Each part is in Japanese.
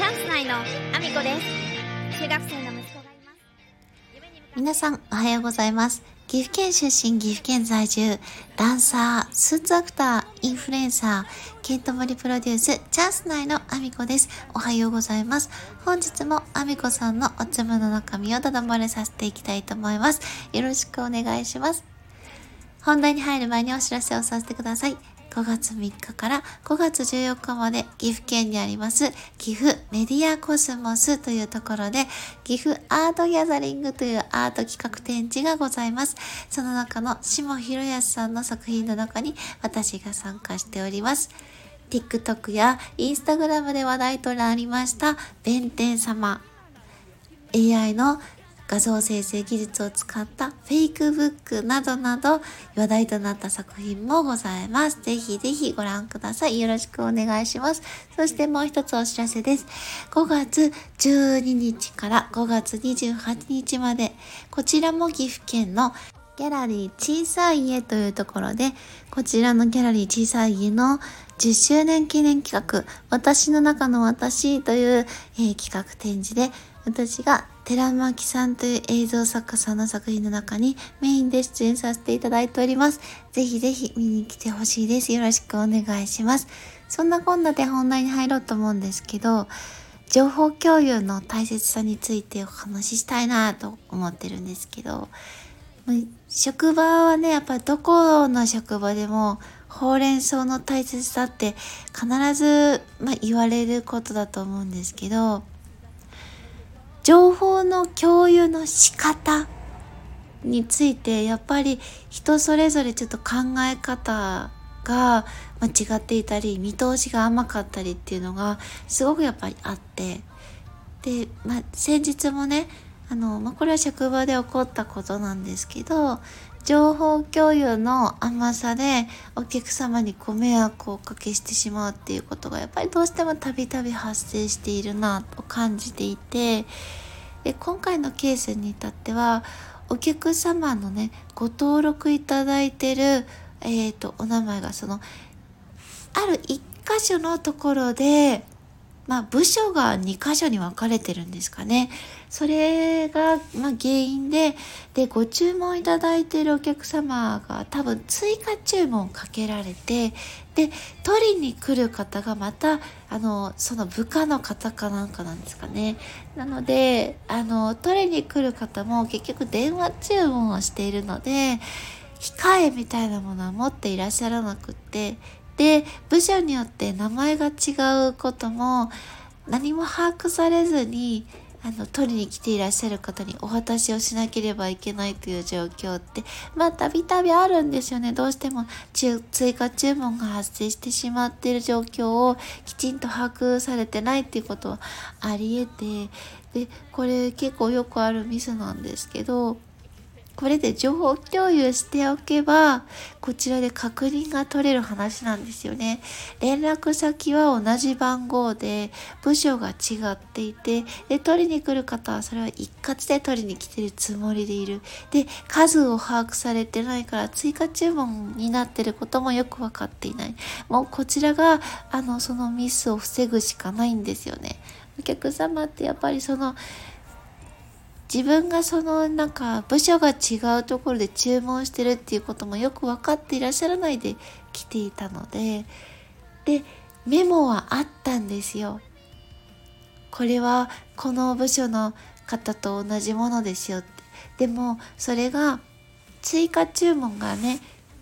チャンス内のアミコです中学生の息子がいます皆さん、おはようございます。岐阜県出身、岐阜県在住、ダンサー、スーツアクター、インフルエンサー、ケントモリプロデュース、チャンス内のアミコです。おはようございます。本日もアミコさんのお粒の中身をただ漏れさせていきたいと思います。よろしくお願いします。本題に入る前にお知らせをさせてください。5月3日から5月14日まで岐阜県にあります岐阜メディアコスモスというところで岐阜アートギャザリングというアート企画展示がございます。その中の下博康さんの作品の中に私が参加しております。TikTok や Instagram で話題となりました弁天様 AI の画像生成技術を使ったフェイクブックなどなど話題となった作品もございます。ぜひぜひご覧ください。よろしくお願いします。そしてもう一つお知らせです。5月12日から5月28日まで、こちらも岐阜県のギャラリー小さい家というところで、こちらのギャラリー小さい家の10周年記念企画、私の中の私という、えー企画展示で、私が寺巻さんという映像作家さんの作品の中にメインで出演させていただいております。ぜひぜひ見に来てほしいです。よろしくお願いします。そんなこんなで本題に入ろうと思うんですけど、情報共有の大切さについてお話ししたいなと思ってるんですけど、職場はね、やっぱどこの職場でも、ほうれん草の大切さって必ず、まあ、言われることだと思うんですけど、情報の共有の仕方についてやっぱり人それぞれちょっと考え方が間違っていたり見通しが甘かったりっていうのがすごくやっぱりあって。で、まあ、先日もねあの、まあ、これは職場で起こったことなんですけど情報共有の甘さでお客様にご迷惑をおかけしてしまうっていうことがやっぱりどうしてもたびたび発生しているなと感じていてで今回のケースに至ってはお客様のねご登録いただいてる、えー、とお名前がそのある一箇所のところでまあ部署が2箇所に分かれてるんですかね。それが、まあ、原因で、で、ご注文いただいているお客様が多分追加注文かけられて、で、取りに来る方がまた、あの、その部下の方かなんかなんですかね。なので、あの、取りに来る方も結局電話注文をしているので、控えみたいなものは持っていらっしゃらなくって、で、部署によって名前が違うことも何も把握されずに、あの、取りに来ていらっしゃる方にお渡しをしなければいけないという状況って、まあ、たびたびあるんですよね。どうしても追加注文が発生してしまっている状況をきちんと把握されてないっていうことはあり得て、で、これ結構よくあるミスなんですけど、これで情報共有しておけば、こちらで確認が取れる話なんですよね。連絡先は同じ番号で、部署が違っていて、で、取りに来る方はそれは一括で取りに来てるつもりでいる。で、数を把握されてないから追加注文になってることもよくわかっていない。もうこちらが、あの、そのミスを防ぐしかないんですよね。お客様ってやっぱりその、自分がそのなんか部署が違うところで注文してるっていうこともよく分かっていらっしゃらないで来ていたのででメモはあったんですよ。これはこの部署の方と同じものですよって。でもそれが追加注文がね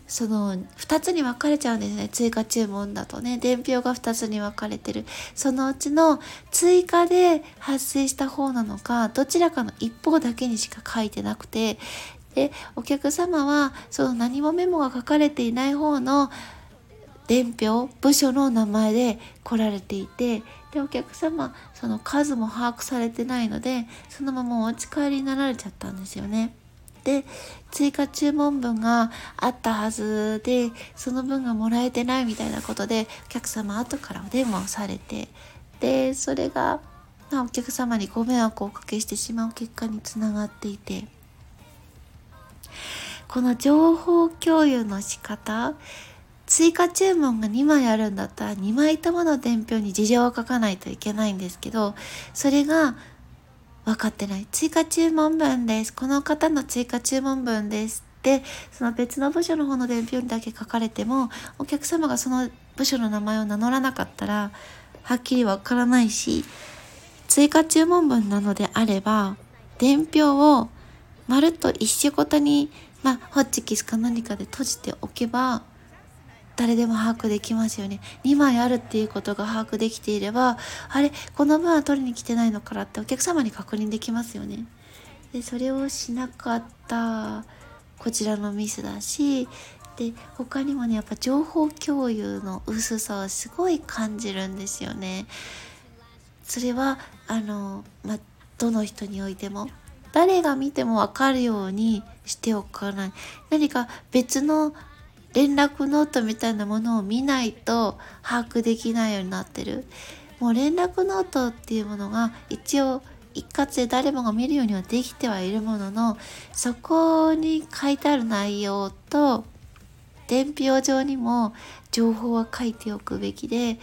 その2つに分かれちゃうんですね。追加注文だとね。伝票が2つに分かれてる。そのうちの追加で発生した方なのかどちらかの一方だけにしか書いてなくて。でお客様はその何もメモが書かれていない方の伝票部署の名前で来られていて。でお客様その数も把握されてないのでそのままお持ち帰りになられちゃったんですよね。で追加注文分があったはずでその分がもらえてないみたいなことでお客様後からお電話をされてでそれが、まあ、お客様にご迷惑をおかけしてしまう結果につながっていてこの情報共有の仕方追加注文が2枚あるんだったら2枚ともの伝票に事情を書かないといけないんですけどそれが分かってない。追加注文分です。この方の追加注文分ですってその別の部署の方の伝票にだけ書かれてもお客様がその部署の名前を名乗らなかったらはっきり分からないし追加注文分なのであれば伝票をまるっと一種ごとにまあホッチキスか何かで閉じておけば誰でも把握できますよね。2枚あるっていうことが把握できていれば、あれ、この分は取りに来てないのかなってお客様に確認できますよね。で、それをしなかったこちらのミスだし、で、他にもね、やっぱ情報共有の薄さはすごい感じるんですよね。それは、あの、まどの人においても誰が見てもわかるようにしておかない。何か別の連絡ノートみたいなものを見ないと把握できないようになってる。もう連絡ノートっていうものが一応一括で誰もが見るようにはできてはいるもののそこに書いてある内容と伝票上にも情報は書いておくべきで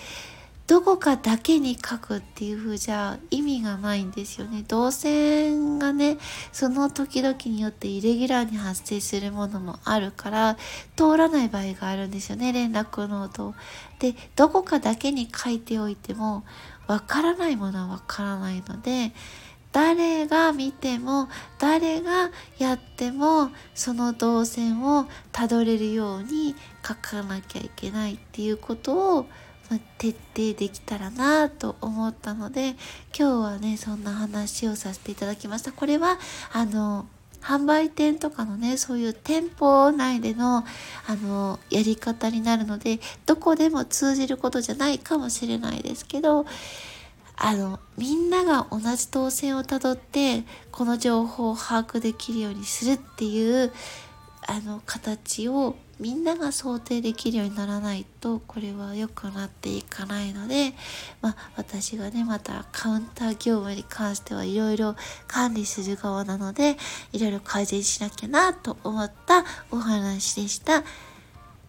どこかだけに書くっていう風じゃ意味がないんですよね。動線がね、その時々によってイレギュラーに発生するものもあるから、通らない場合があるんですよね、連絡ノート。で、どこかだけに書いておいても、わからないものはわからないので、誰が見ても誰がやってもその動線をたどれるように書かなきゃいけないっていうことをま徹底できたらなと思ったので今日はねそんな話をさせていただきました。これはあの販売店とかのねそういう店舗内でのあのやり方になるのでどこでも通じることじゃないかもしれないですけどあのみんなが同じ当選をたどってこの情報を把握できるようにするっていうあの形をみんなが想定できるようにならないとこれは良くなっていかないので、まあ、私がねまたカウンター業務に関してはいろいろ管理する側なのでいろいろ改善しなきゃなと思ったお話でした。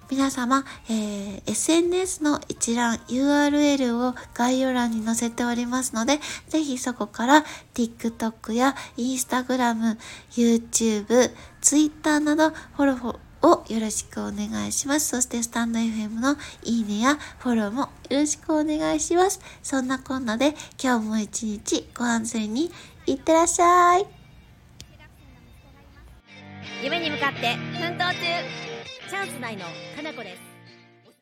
皆様、えー、SNS の一覧 URL を概要欄に載せておりますので、ぜひそこから TikTok や Instagram、YouTube、Twitter などフォローをよろしくお願いします。そしてスタンド FM のいいねやフォローもよろしくお願いします。そんなこんなで今日も一日ご安全にいってらっしゃい。夢に向かって奮闘中チャンス内のかなこです